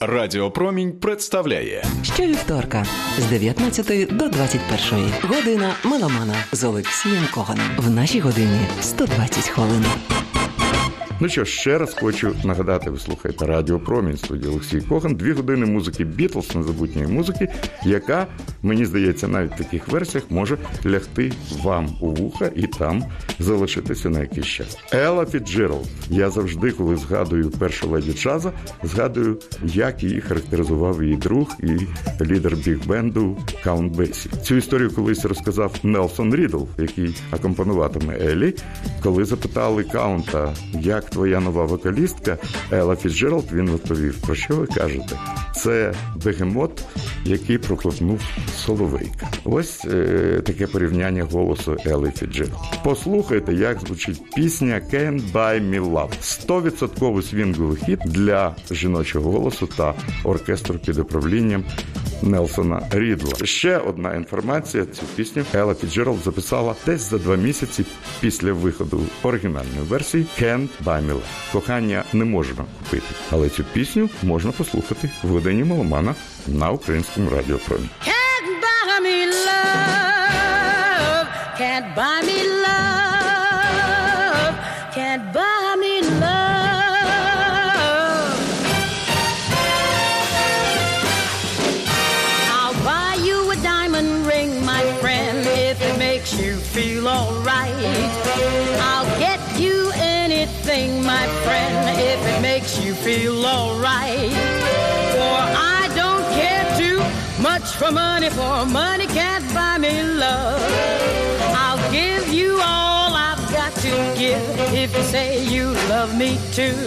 Радіо Промінь представляє Що вівторка з 19 до 21 година меломана з Олексієм Коганом. В нашій годині 120 хвилин. Ну що, ще раз хочу нагадати, ви слухаєте Радіо Промінь студії Олексій Коган. Дві години музики Бітлз, незабутньої музики, яка, мені здається, навіть в таких версіях може лягти вам у вуха і там залишитися на якийсь час. Ела Фіджералд. Я завжди, коли згадую першу леді джаза, згадую, як її характеризував її друг і лідер біг-бенду Каунт Бесі. Цю історію колись розказав Нелсон Рідл, який акомпонуватиме Елі, коли запитали Каунта, як твоя нова вокалістка Ела Фіджералд, він відповів: про що ви кажете? Це бегемот, який проковтнув соловейка. Ось е, таке порівняння голосу Ели Фіджералд. Послухайте, як звучить пісня «Can't Buy Me Love». 100% свінговий хіт для жіночого голосу та оркестру під управлінням Нелсона Рідла. Ще одна інформація: цю пісню Ела Фіджералд записала десь за два місяці після виходу оригінальної версії «Can't Buy Me Love». Кохання не можна купити, але цю пісню можна послухати в годині меломана на українському Радіо Промі. Can't buy me love. Can't buy me love. Feel alright. For I don't care too much for money, for money can't buy me love. I'll give you all I've got to give if you say you love me too.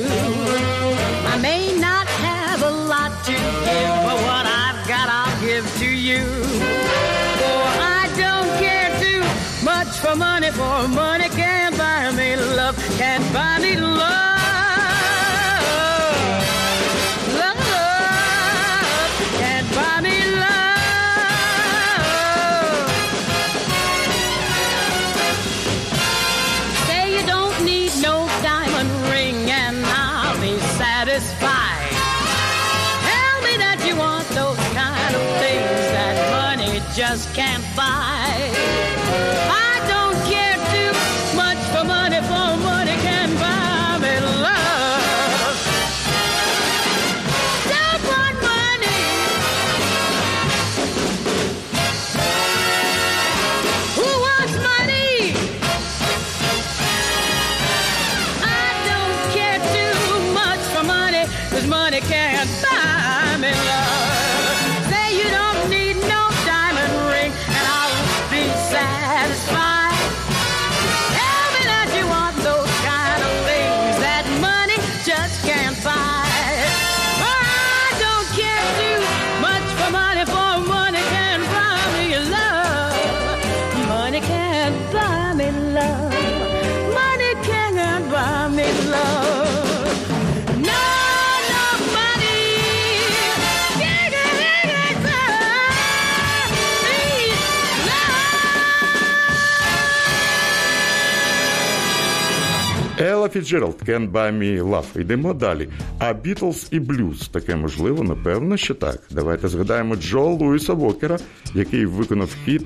I may not have a lot to give, but what I've got I'll give to you. For I don't care too much for money, for money can't buy me love, can't buy me love. Love Ела Фіджералд «Can't Buy Me Love». Йдемо далі. А Бітлз і блюз таке можливо, напевно, що так. Давайте згадаємо Джо Луїса Вокера, який виконав хіт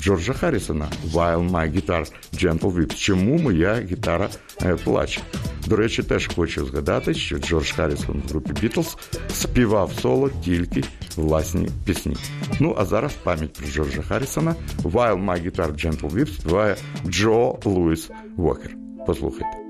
Джорджа Харрісона «While my guitar gently weeps». Чому моя гітара е, плаче? До речі, теж хочу згадати, що Джордж Харрісон в групі Бітлз співав соло тільки власні пісні. Ну а зараз пам'ять про Джорджа Харрісона «While my guitar gentle weeps» співає Джо Луїс Вокер. Послухайте.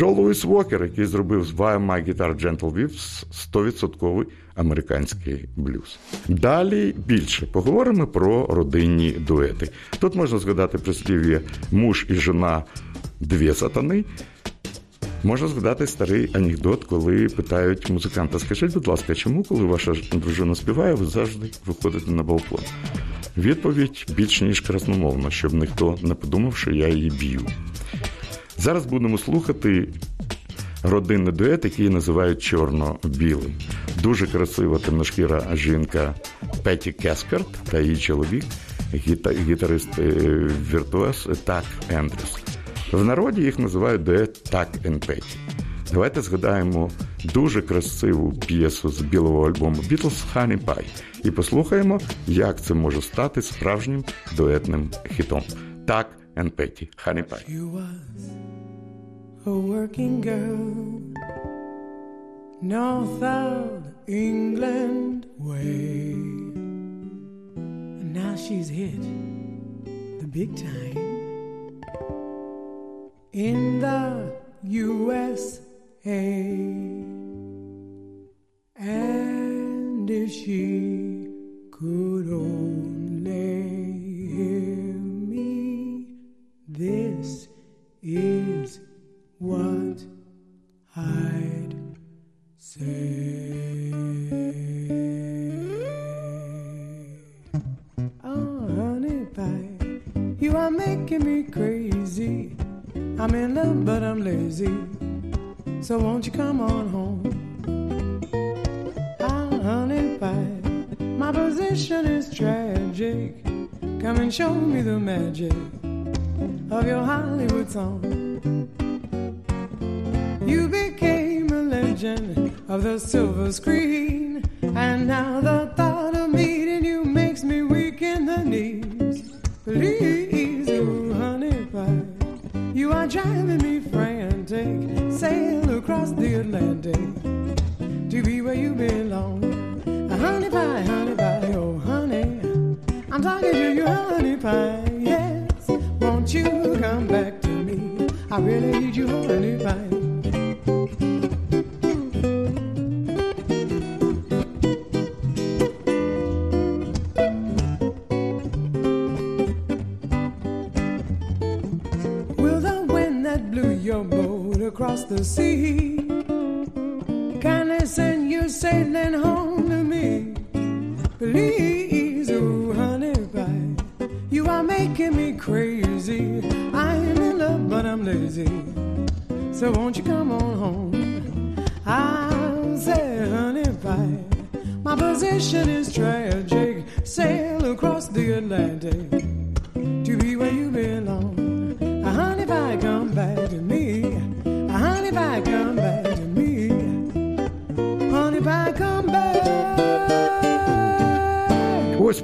Джо Луїс Вокер, який зробив з Why My Guitar Gentle Weeps 100% американський блюз. Далі більше поговоримо про родинні дуети. Тут можна згадати прислів'я муж і жена дві сатани. Можна згадати старий анекдот, коли питають музиканта, скажіть, будь ласка, чому, коли ваша дружина співає, ви завжди виходите на балкон? Відповідь більш ніж красномовна, щоб ніхто не подумав, що я її б'ю. Зараз будемо слухати родинний дует, який називають чорно-білий. Дуже красива темношкіра жінка Петі Кескарт та її чоловік, гітарист е, віртуаз Так Ендрюс. В народі їх називають дует Так Петі. Давайте згадаємо дуже красиву п'єсу з білого альбому Beatles «Honey Pie» і послухаємо, як це може стати справжнім дуетним хітом. Так and Patty Honey Pie. She was a working girl, north of England way. And now she's hit the big time in the USA. And if she could only this is what I'd say. Oh, honey pie, you are making me crazy. I'm in love, but I'm lazy. So won't you come on home? Oh, honey pie, my position is tragic. Come and show me the magic of your Hollywood song. You became a legend of the silver screen, and now the thought of meeting you makes me weak in the knees. Please, oh honey pie, you are driving me frantic. Sail across the Atlantic to be where you belong. Honey pie, honey pie, oh honey, I'm talking to you, honey pie. Won't you come back to me? I really need you, honey pie. Will the wind that blew your boat across the sea kindly send you sailing home to me? Please, So won't you come on home? I'll say, honey pie, my position is tragic. Sail across the Atlantic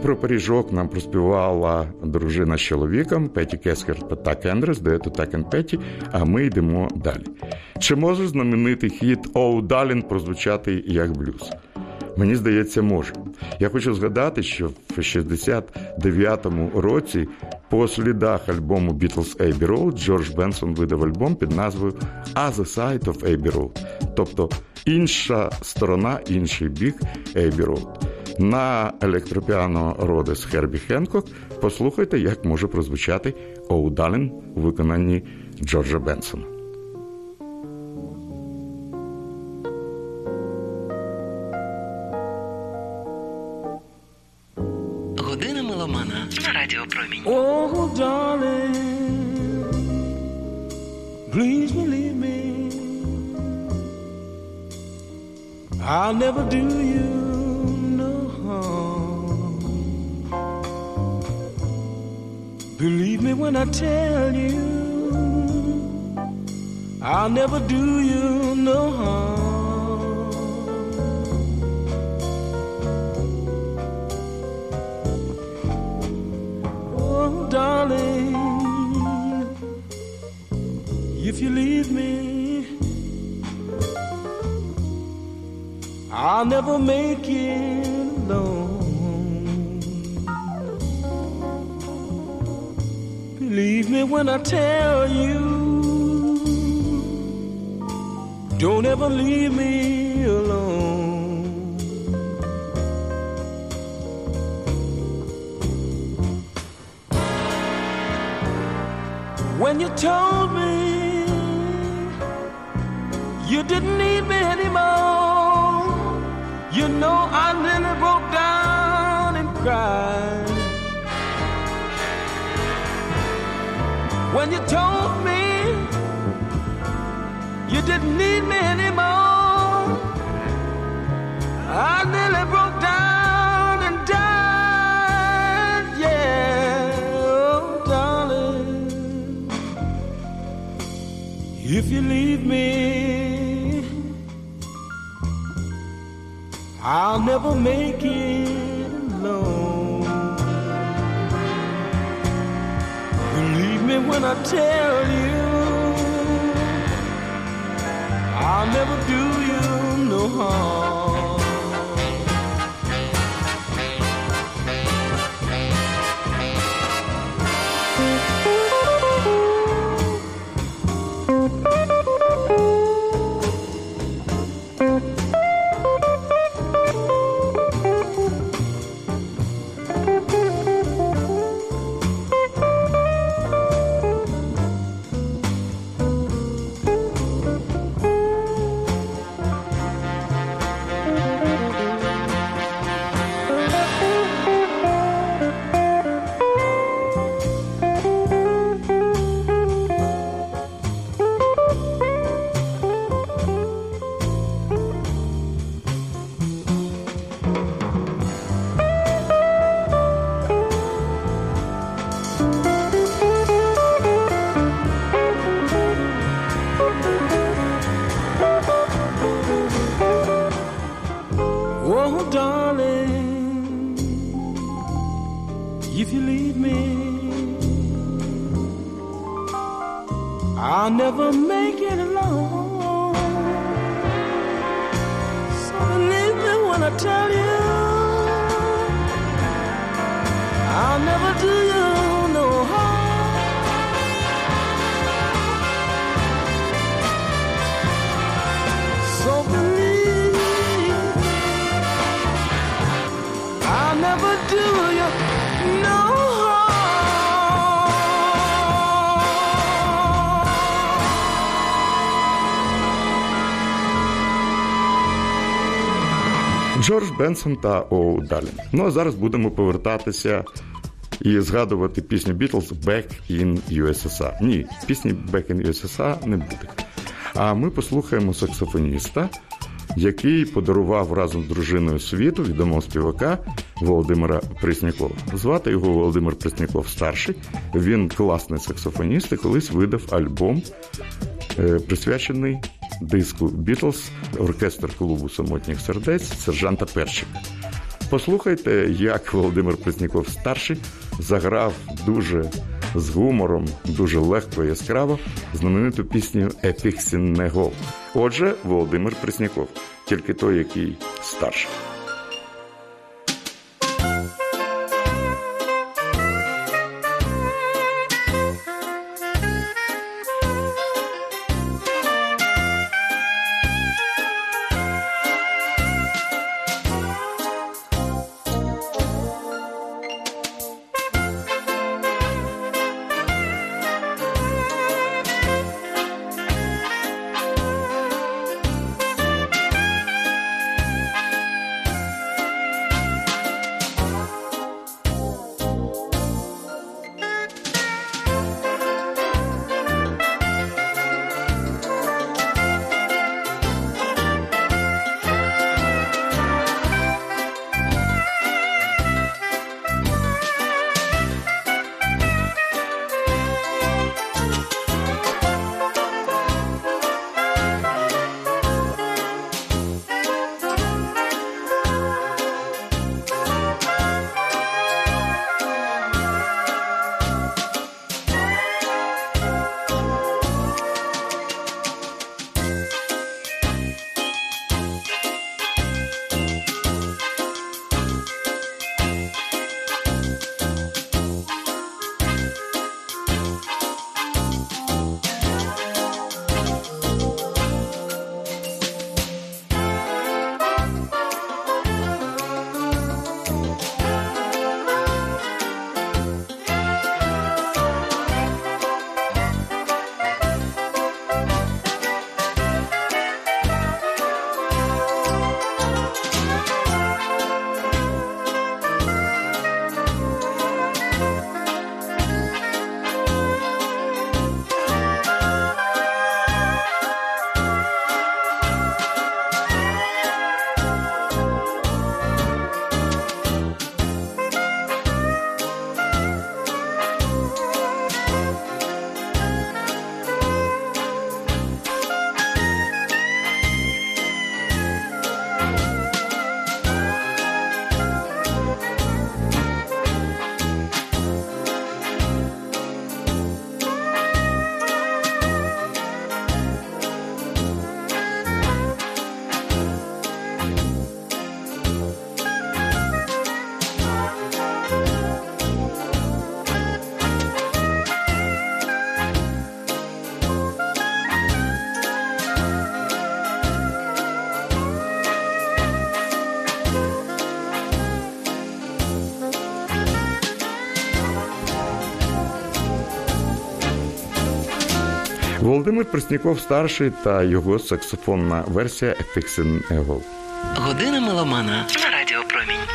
про пиріжок нам проспівала дружина з чоловіком Петі Кескер та Так Ендрес, дуету Так and Петі, а ми йдемо далі. Чи може знаменитий хіт Оу Далін прозвучати як блюз? Мені здається, може. Я хочу згадати, що в 69-му році по слідах альбому Beatles Abbey Road Джордж Бенсон видав альбом під назвою «A the Side of Abbey Road», тобто інша сторона, інший бік Abbey Road. На електропіано Родес Хербі Хенкок послухайте, як може прозвучати Оудалін у виконанні Джорджа Бенсона. Година меломана на радіопромінь. Oh, darling, please believe me. I'll never do you harm. Believe me when I tell you, I'll never do you no harm. Oh, darling, if you leave me, I'll never make it when I tell you, don't ever leave me alone. When you told me you didn't need me anymore. When you told me you didn't need me anymore, I nearly broke down and died. Yeah, oh darling, if you leave me, I'll never make it me when I tell you, I'll never do you no harm. Бенсон та Оу Далін. Ну а зараз будемо повертатися і згадувати пісню Beatles Back in USSR. Ні, пісні Back in USSR не буде. А ми послухаємо саксофоніста, який подарував разом з дружиною світу відомого співака Володимира Преснякова. Звати його Володимир Пресняков старший. Він класний саксофоніст і колись видав альбом, е, присвячений диску Бітлз, оркестр клубу самотніх сердець сержанта Перчика. Послухайте, як Володимир Пресняков старший заграв дуже з гумором, дуже легко і яскраво знамениту пісню Епік Сіннегол. Отже, Володимир Пресняков, тільки той, який старший. Володимир Пресняков старший та його саксофонна версія Ефіксен Егол. Година меломана на Радіо Промінь.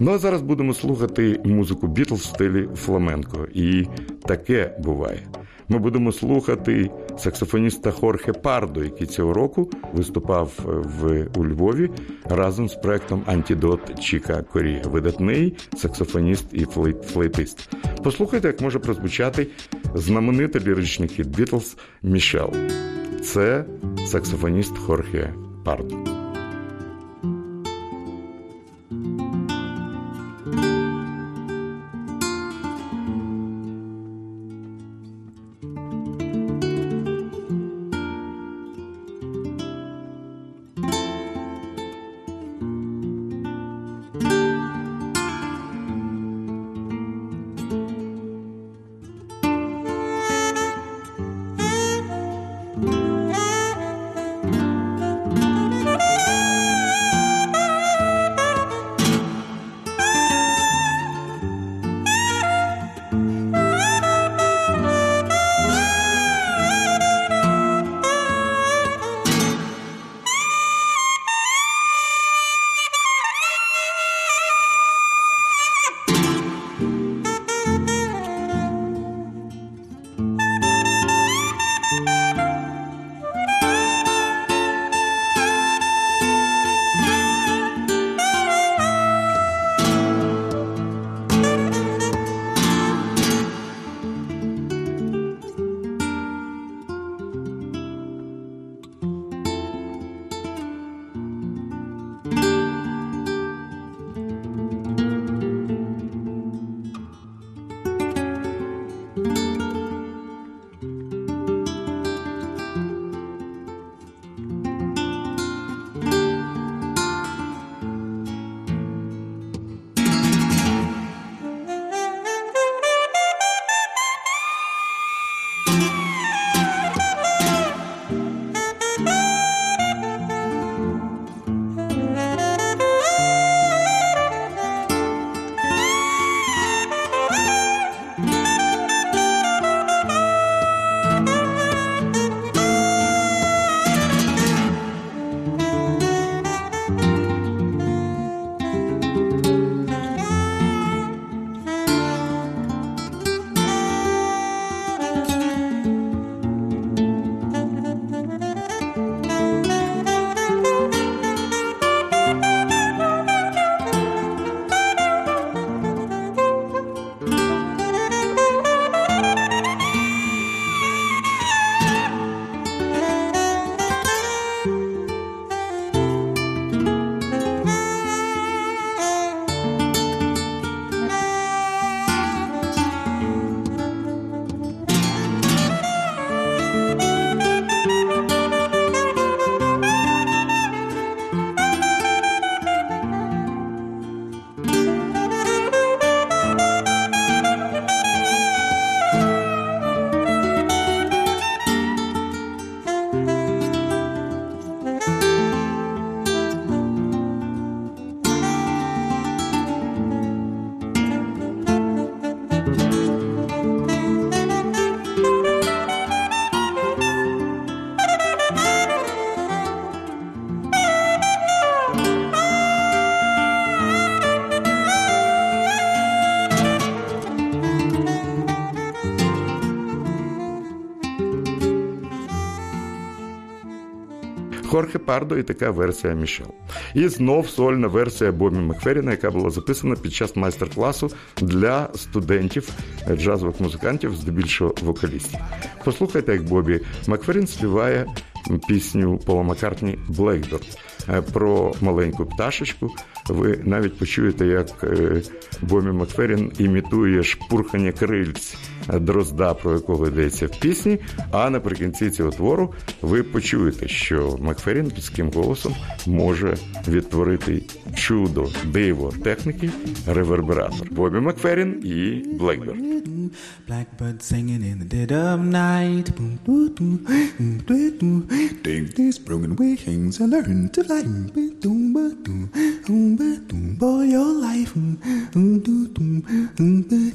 Ну а зараз будемо слухати музику Бітлз в стилі фламенко. І таке буває. Ми будемо слухати саксофоніста Хорхе Пардо, який цього року виступав в у Львові разом з проектом Антідот Чіка Корія. Видатний саксофоніст і флейт, флейтист. Послухайте, як може прозвучати знаменитий ліричний хіт Бітлз Мішел. Це саксофоніст Хорхе Пардо. Хорхе Пардо і така версія Мішел. І знов сольна версія Бобі Макферіна, яка була записана під час майстер-класу для студентів джазових музикантів, здебільшого вокалістів. Послухайте, як Бобі Макферін співає пісню Пола Маккартні «Блейкберд» про маленьку пташечку. Ви навіть почуєте, як е, Бобі Макферін імітує шпурхання крильць дрозда, про якого йдеться в пісні. А наприкінці цього твору ви почуєте, що Макферін людським голосом може відтворити чудо, диво техніки, ревербератор. Бобі Макферін і Блекберд. Blackbird singing in the dead of night. Take these broken wings and learn to fly. Boy, your life.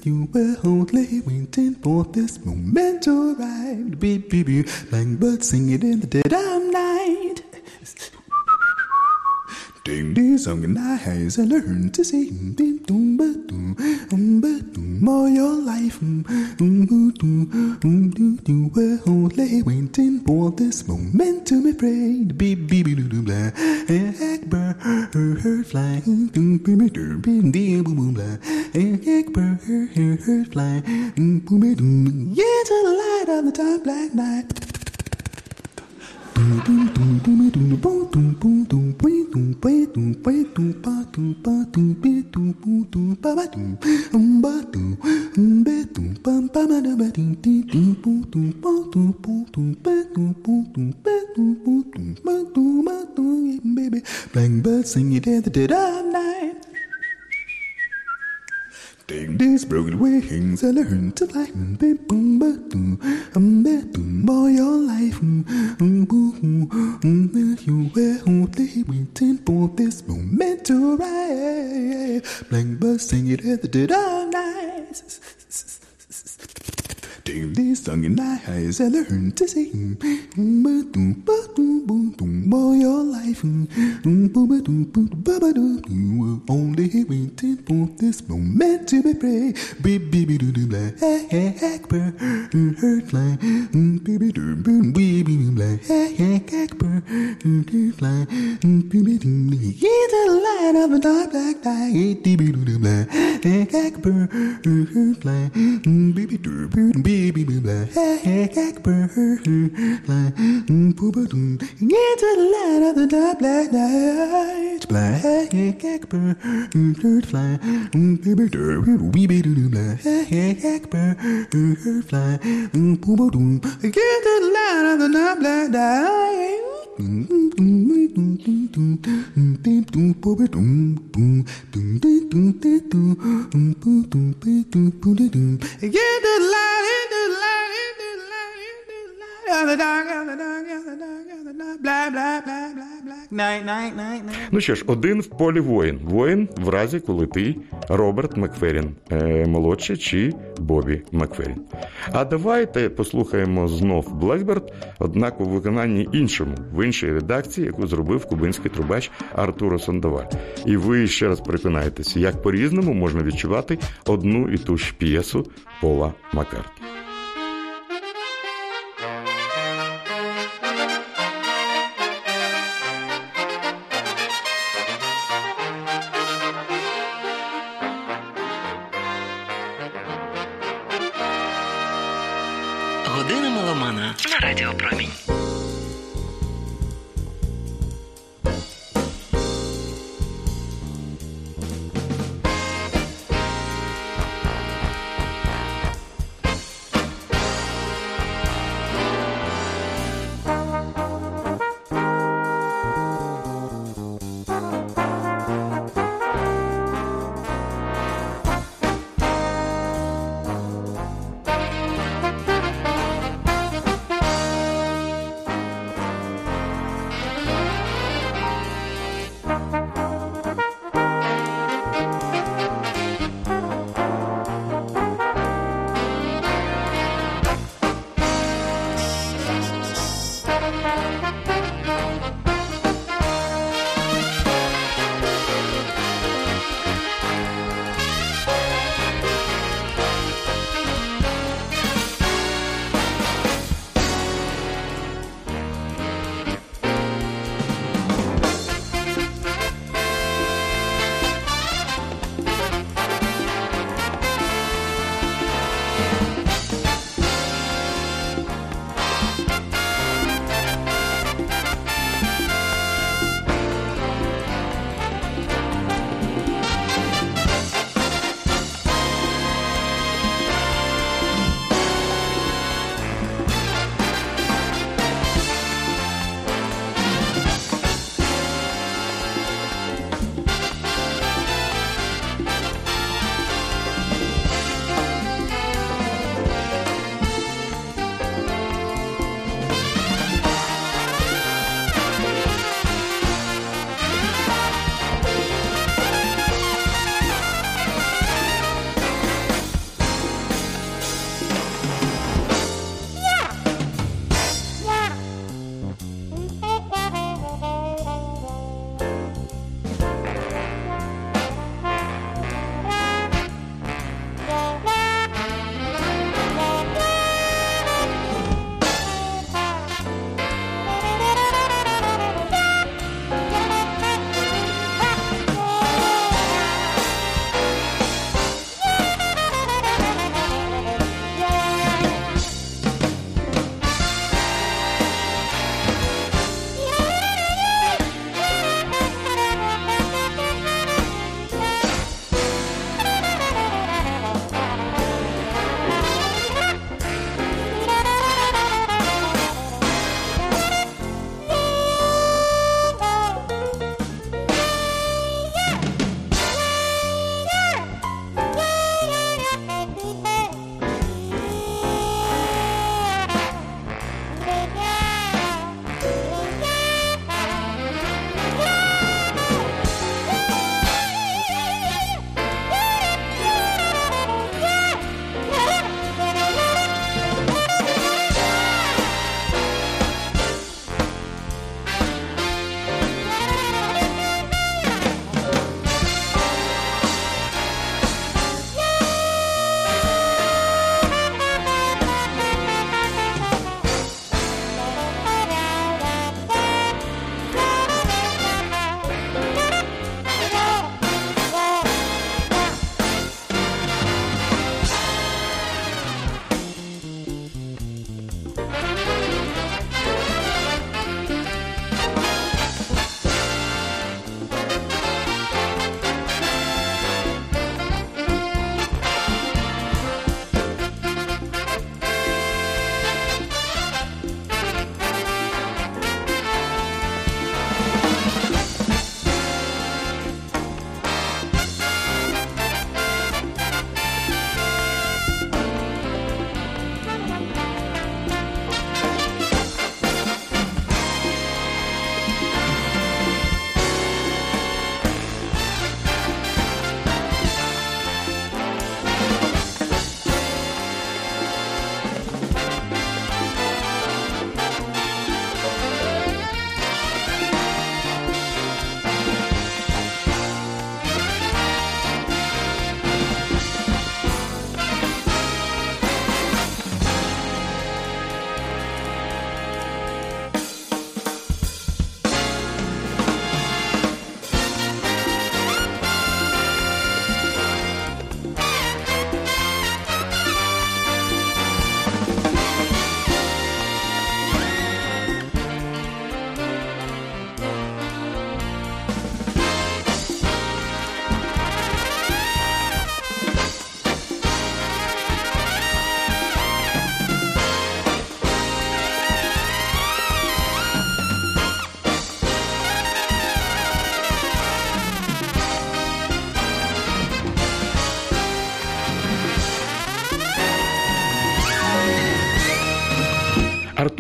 You will only wait for this moment arrive. Beep, beep, beep. Blackbird singing in the dead of night. Ding ding song I has I learned to sing ding dum ba dum um ba dum all your life. Um um dum um do do we're only waiting for this moment to be prayed beep beep beep doo blah. Blackbird her her fly. Dum beep beep doo beep dee boom boom blah. Blackbird her her her fly. Boom boom boom yeah to the light of the dark black night Bang bird sing in the dead of night. Take these broken wings and learn to fly. Mm, boom, mm, boom, boom, all your life. Mm, you will be waiting for this moment to arrive. Blank birds sing it at the dead of night sing this song in my eyes, I learned to sing. All your life. Only waiting for this moment to be pray. Baby, do do black, Akbar, hurt line. Baby, do baby, black, Akbar, hurt line. Baby, do in the light of a dark black night. Baby, do black, Akbar, hurt line. Baby, do baby baby booba into the light of the dark black night black bird fly baby wee baby black bird fly into the light of the dark black night Get the light Ну що ж, один в полі воїн. Воїн в разі, коли ти Роберт Макферін е, молодший чи Бобі Макферін. А давайте послухаємо знов Блекберт, однак у виконанні іншому, в іншій редакції, яку зробив кубинський трубач Артуро Сандоваль. І ви ще раз переконаєтеся, як по-різному можна відчувати одну і ту ж п'єсу Пола Маккартні. меломана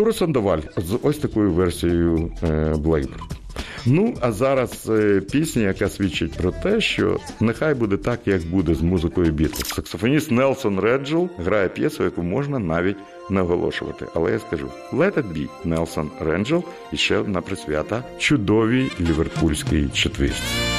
Артур Сандоваль з ось такою версією е, Ну, а зараз е, пісня, яка свідчить про те, що нехай буде так, як буде з музикою Бітлз. Саксофоніст Нелсон Реджел грає п'єсу, яку можна навіть не оголошувати. Але я скажу Let it be Нелсон Ренджел і ще одна присвята чудовій ліверпульській четвірці.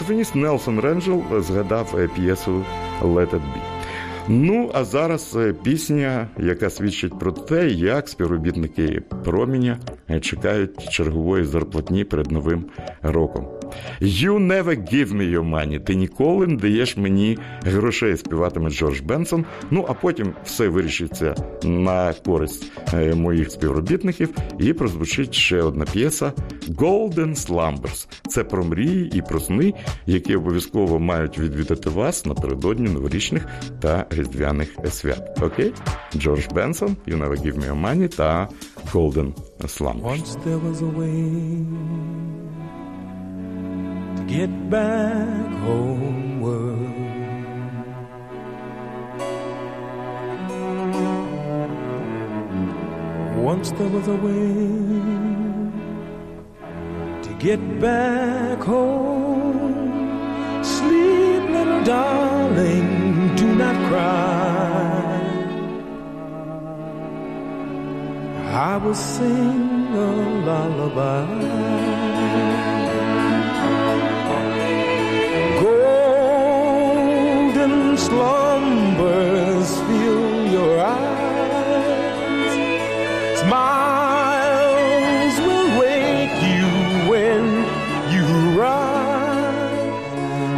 Саксофоніст Нелсон Ренджел згадав е, п'єсу «Let it be». Ну, а зараз е, пісня, яка свідчить про те, як співробітники проміня е, чекають чергової зарплатні перед новим роком. You never give me your money. Ти ніколи не даєш мені грошей, співатиме Джордж Бенсон. Ну а потім все вирішиться на користь е, моїх співробітників. І прозвучить ще одна п'єса Golden Slumbers. Це про мрії і про сни, які обов'язково мають відвідати вас напередодні новорічних та різдвяних свят. Окей? Джордж Бенсон, You Never Give Me Your Money та Golden Slumbers. Once there was a way get back homeward. Once there was a way to get back home. Sleep, little darling, do not cry. I will sing a lullaby. Slumbers fill your eyes. Smiles will wake you when you rise.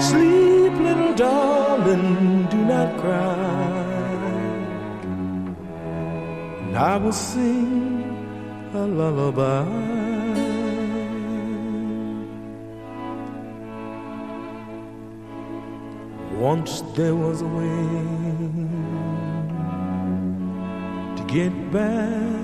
Sleep, little darling, do not cry. And I will sing a lullaby. Once there was a way to get back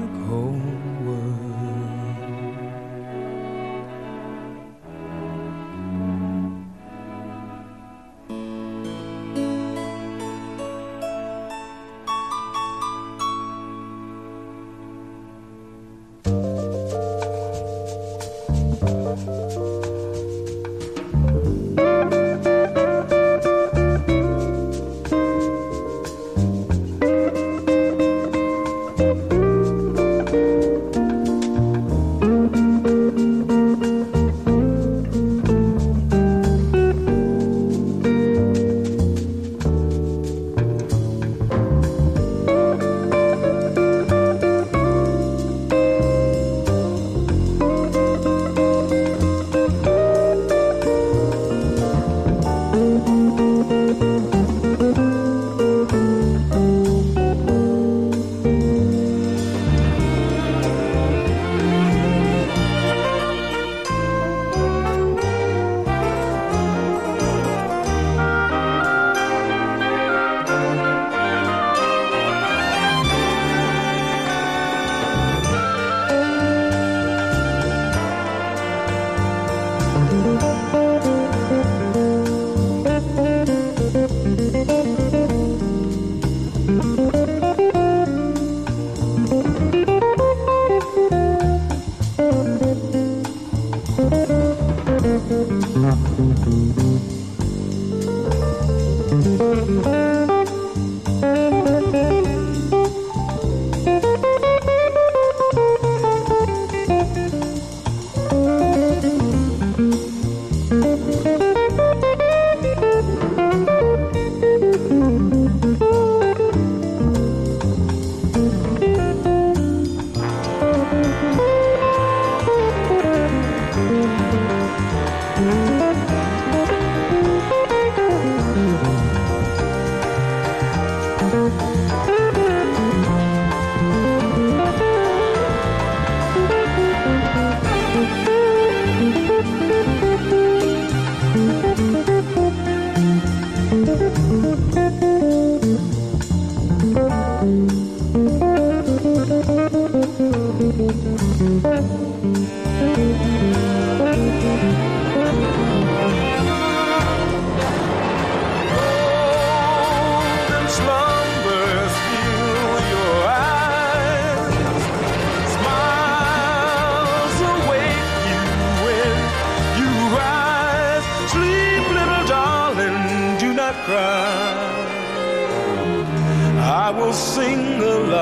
sing along.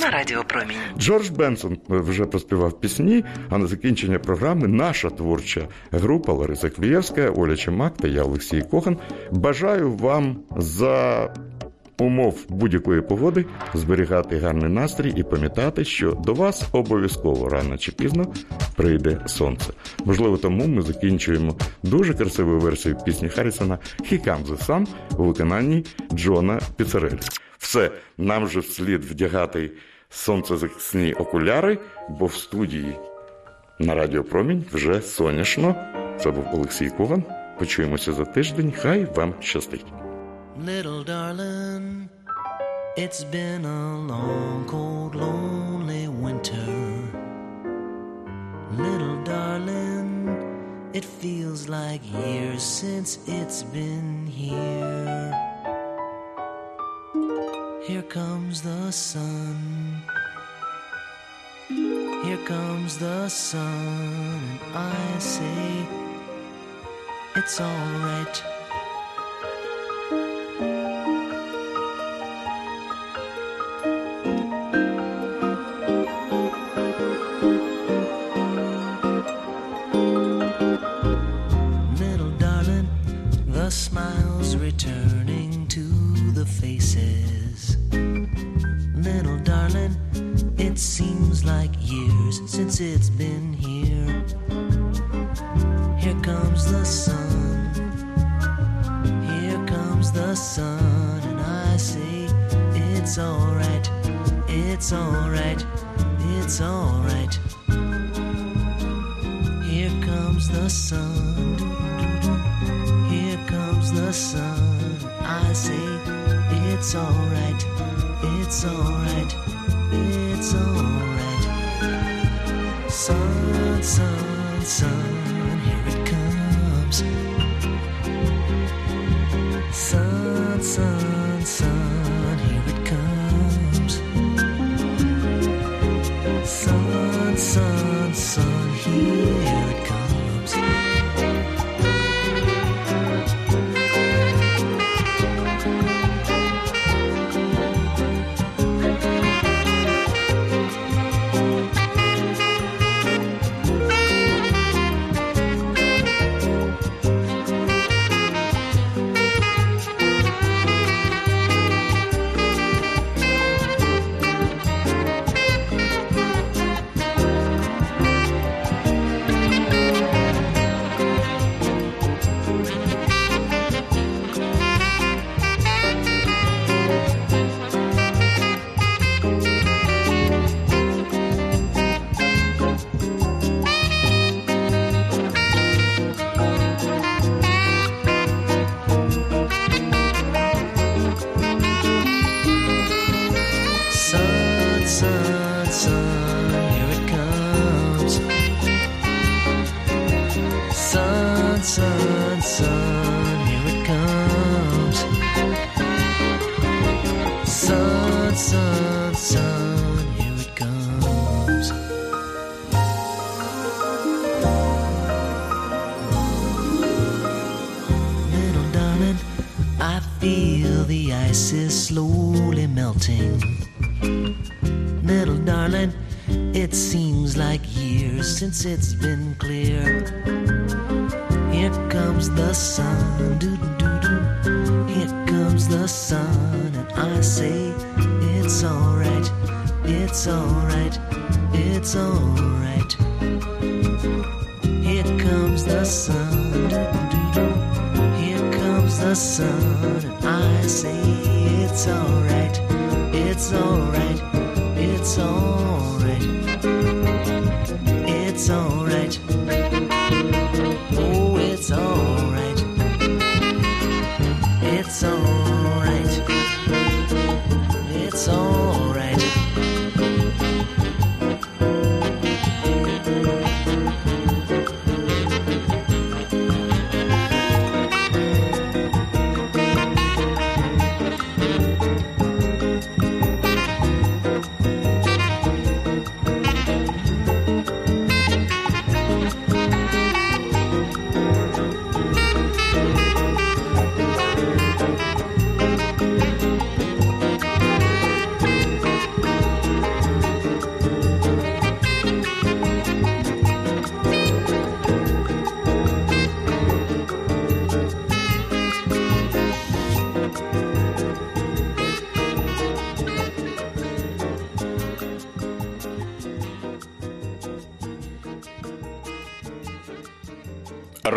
На Радіо Промінь. Джордж Бенсон вже проспівав пісні, а на закінчення програми наша творча група Лариса Клієвська, Оля Чемак та я Олексій Кохан. Бажаю вам за умов будь-якої погоди зберігати гарний настрій і пам'ятати, що до вас обов'язково рано чи пізно прийде сонце. Можливо, тому ми закінчуємо дуже красиву версію пісні Харрісона «He Comes the Sun» у виконанні Джона Піцарелі. Все, нам же слід вдягати сонцезахисні окуляри, бо в студії на Радіо Промінь вже сонячно. Це був Олексій Коган. Почуємося за тиждень. Хай вам щастить. Little darling, it feels like years since it's been here. Here comes the sun. Here comes the sun, and I say it's alright. It's been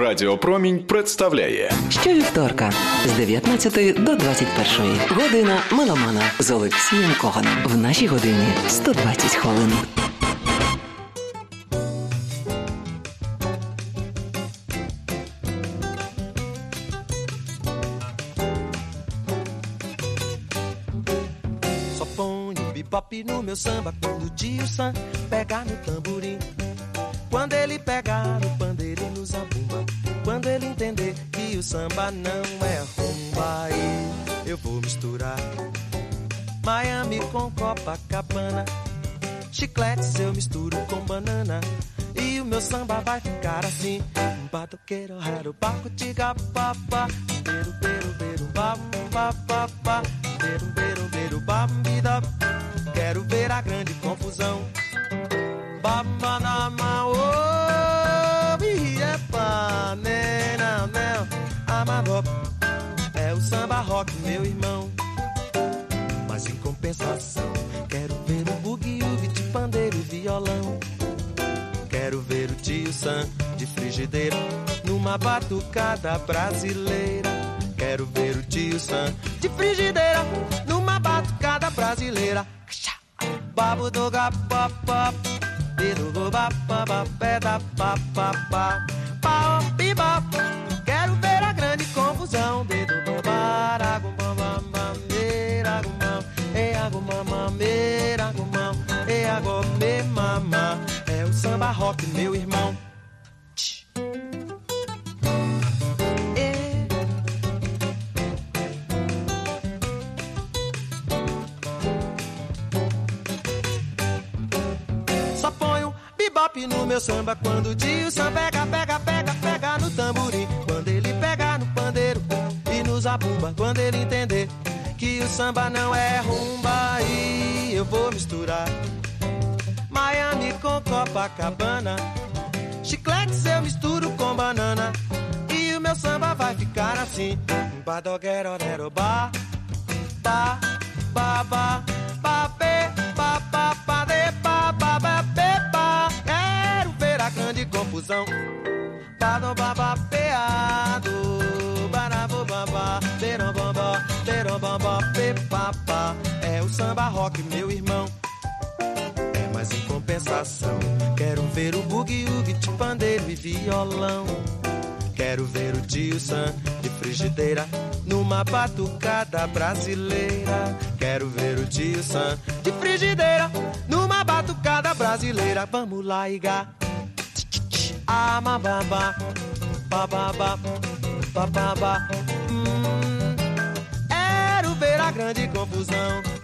Радіопромінь представляє Щовівторка з 19 до 21 година меломана з Олексієм Коганом. В нашій годині 120 хвилин. Só ponho bebop no meu samba quando o tio Sam pega no tamborim. Quando ele pegar no zabumba. Quando ele entender que o samba não é rumba, aí eu vou misturar Miami com Copacabana. Chicletes eu misturo com banana. E o meu samba vai ficar assim. Batuqueiro, raro, baco, tiga, papá. Beiro, beiro, beiro, bam, ba, ba, ba. Beiro, beiro, beiro, bam, bida. Quero ver a grande confusão. Babanama, oh, É o samba rock, meu irmão. Mas em compensação, quero ver o bugue-ugue de pandeiro e violão. Quero ver o tio Sam de frigideira numa batucada brasileira. Quero ver o tio Sam de frigideira numa batucada brasileira. Babo do gapapá, dedo do bapapá, peda papapá, pau, biba. Samba rock, meu irmão. Só ponho bebop no meu samba quando o tio Sam pega, pega, pega, pega no tamborim. Quando ele pega no pandeiro e no zabumba. Quando ele entender que o samba não é rumba, aí eu vou misturar Copacabana. Chicletes eu misturo com banana. E o meu samba vai ficar assim. Badoguero, nero, ba, ba, ba, ba, be, ba, ba, ba, de, ba, ba, ba, be, ba. Quero ver a grande confusão. Bado, ba, ba, beado, barabo, ba, ba, berom, bam, ba, berom, bam, ba, be, ba, ba. É o samba rock, meu irmão. Mas em compensação, quero ver o bugue-ugue de pandeiro e violão. Quero ver o tio Sam de frigideira numa batucada brasileira. Quero ver o tio Sam de frigideira numa batucada brasileira. Vamos lá, Iga. Ah, mababa, bababa, bababa. Hum, quero ver a grande confusão.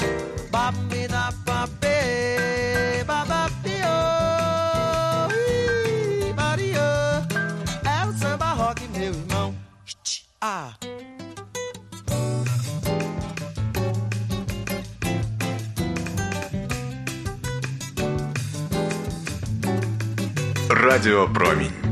Радио Промень.